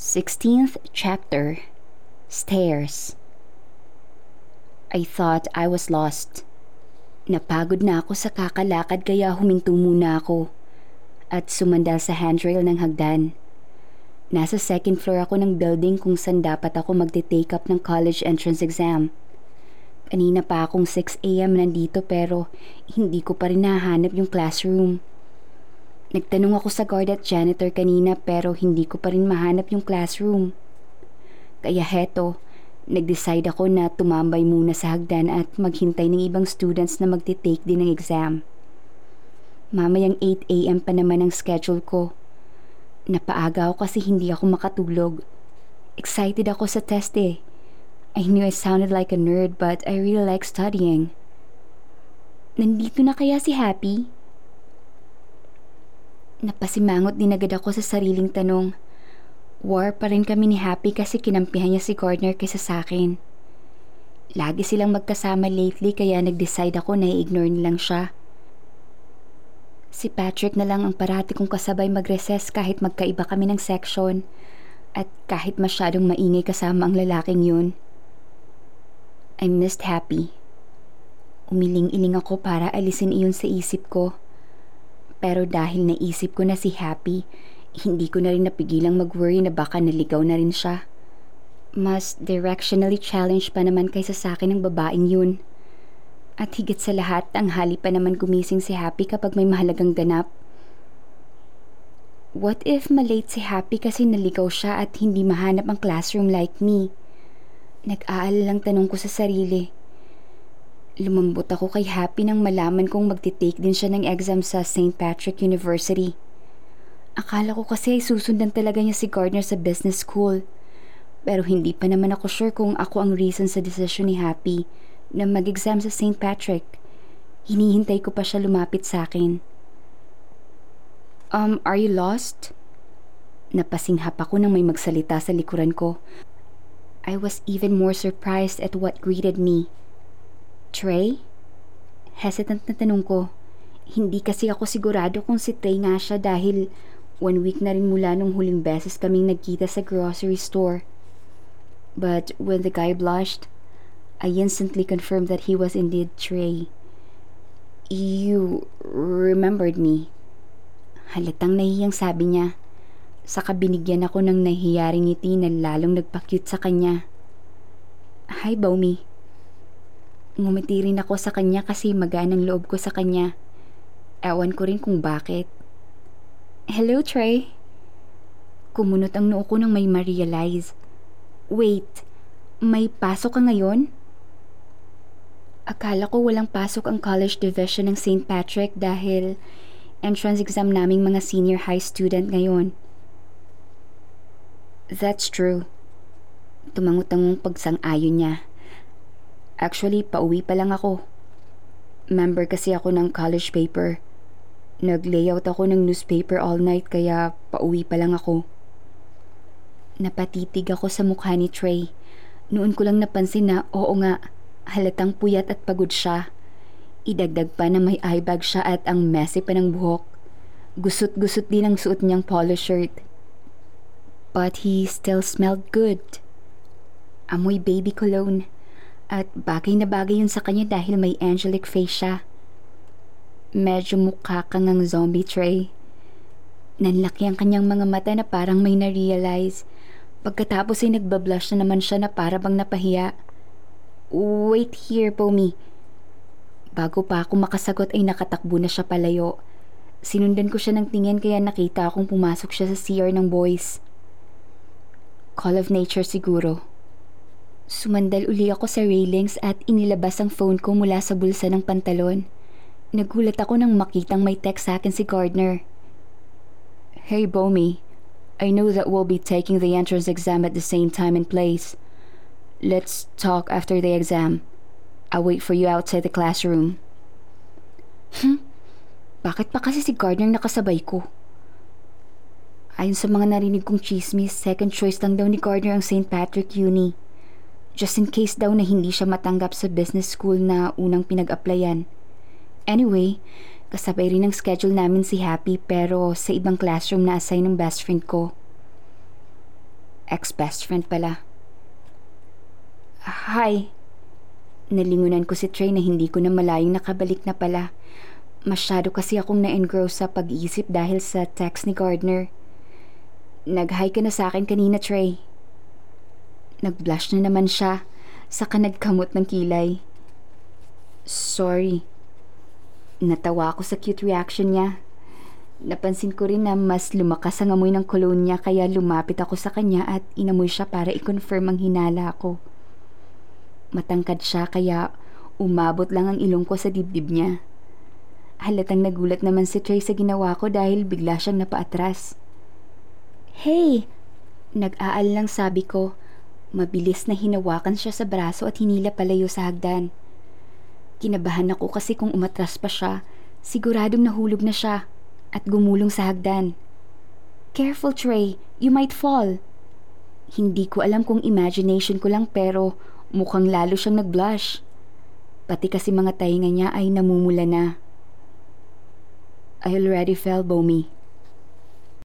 16th chapter Stairs I thought I was lost. Napagod na ako sa kakalakad kaya huminto muna ako at sumandal sa handrail ng hagdan. Nasa second floor ako ng building kung saan dapat ako magte-take up ng college entrance exam. Kanina pa akong 6am nandito pero hindi ko pa rin nahanap yung classroom. Nagtanong ako sa guard at janitor kanina pero hindi ko pa rin mahanap yung classroom. Kaya heto, nag-decide ako na tumambay muna sa hagdan at maghintay ng ibang students na magte-take din ng exam. Mamayang 8am pa naman ang schedule ko. Napaaga ako kasi hindi ako makatulog. Excited ako sa test eh. I knew I sounded like a nerd but I really like studying. Nandito na kaya si Happy? Napasimangot din agad ako sa sariling tanong. War pa rin kami ni Happy kasi kinampihan niya si Gardner kaysa sa akin. Lagi silang magkasama lately kaya nag-decide ako na i-ignore nilang siya. Si Patrick na lang ang parati kong kasabay mag-recess kahit magkaiba kami ng section at kahit masyadong maingay kasama ang lalaking yun. I missed Happy. Umiling-iling ako para alisin iyon sa isip ko. Pero dahil naisip ko na si Happy, hindi ko na rin napigilang mag-worry na baka naligaw na rin siya. Mas directionally challenged pa naman kaysa sa akin ng babaeng yun. At higit sa lahat, ang hali pa naman gumising si Happy kapag may mahalagang ganap. What if malate si Happy kasi naligaw siya at hindi mahanap ang classroom like me? Nag-aalalang tanong ko sa sarili. Lumambot ako kay Happy nang malaman kong magte-take din siya ng exam sa St. Patrick University. Akala ko kasi ay susundan talaga niya si Gardner sa business school. Pero hindi pa naman ako sure kung ako ang reason sa desisyon ni Happy na mag-exam sa St. Patrick. Hinihintay ko pa siya lumapit sa akin. Um, are you lost? Napasinghap ako nang may magsalita sa likuran ko I was even more surprised at what greeted me. Trey? Hesitant na tanong ko. Hindi kasi ako sigurado kung si Trey nga siya dahil one week na rin mula nung huling beses kaming nagkita sa grocery store. But when the guy blushed, I instantly confirmed that he was indeed Trey. You remembered me. Halatang nahiyang sabi niya. Saka binigyan ako ng nahiyaring ngiti na lalong nagpa-cute sa kanya. Hi, Baumi. Ngumiti rin ako sa kanya kasi magaan ang loob ko sa kanya. Ewan ko rin kung bakit. Hello, Trey. Kumunot ang noo ko nang may ma-realize. Wait, may pasok ka ngayon? Akala ko walang pasok ang college division ng St. Patrick dahil entrance exam naming mga senior high student ngayon. That's true. Tumangot-tangong pagsang-ayon niya. Actually, pauwi pa lang ako. Member kasi ako ng college paper. Nag-layout ako ng newspaper all night kaya pauwi pa lang ako. Napatitig ako sa mukha ni Trey. Noon ko lang napansin na oo nga, halatang puyat at pagod siya. Idagdag pa na may eye bag siya at ang messy pa ng buhok. Gusot-gusot din ang suot niyang polo shirt. But he still smelled good. Amoy baby cologne. At bagay na bagay yun sa kanya dahil may angelic face siya. Medyo mukha kang ang zombie tray. Nanlaki ang kanyang mga mata na parang may na-realize. Pagkatapos ay nagbablush na naman siya na para bang napahiya. Wait here, Pomi. Bago pa ako makasagot ay nakatakbo na siya palayo. Sinundan ko siya ng tingin kaya nakita akong pumasok siya sa CR ng boys. Call of nature siguro. Sumandal uli ako sa railings at inilabas ang phone ko mula sa bulsa ng pantalon. Nagulat ako nang makitang may text sa akin si Gardner. Hey Bomi, I know that we'll be taking the entrance exam at the same time and place. Let's talk after the exam. I'll wait for you outside the classroom. Hmm? Bakit pa kasi si Gardner nakasabay ko? Ayon sa mga narinig kong chismis, second choice lang daw ni Gardner ang St. Patrick Uni. Just in case daw na hindi siya matanggap sa business school na unang pinag-applyan. Anyway, kasabay rin ang schedule namin si Happy pero sa ibang classroom na assign ng best friend ko. ex-best friend pala. Hi. Nalingunan ko si Trey na hindi ko na malayong nakabalik na pala. Masyado kasi akong na-engross sa pag-iisip dahil sa text ni Gardner. Nag-hi ka na sa akin kanina, Trey. Nag-blush na naman siya, saka nagkamot ng kilay. Sorry. Natawa ako sa cute reaction niya. Napansin ko rin na mas lumakas ang amoy ng cologne niya kaya lumapit ako sa kanya at inamoy siya para i-confirm ang hinala ko. Matangkad siya kaya umabot lang ang ilong ko sa dibdib niya. Halatang nagulat naman si Trey sa ginawa ko dahil bigla siyang napaatras. Hey! Nag-aal lang sabi ko. Mabilis na hinawakan siya sa braso at hinila palayo sa hagdan. Kinabahan ako kasi kung umatras pa siya, siguradong nahulog na siya at gumulong sa hagdan. Careful, Trey. You might fall. Hindi ko alam kung imagination ko lang pero mukhang lalo siyang nag-blush. Pati kasi mga tainga niya ay namumula na. I already fell, Bomi.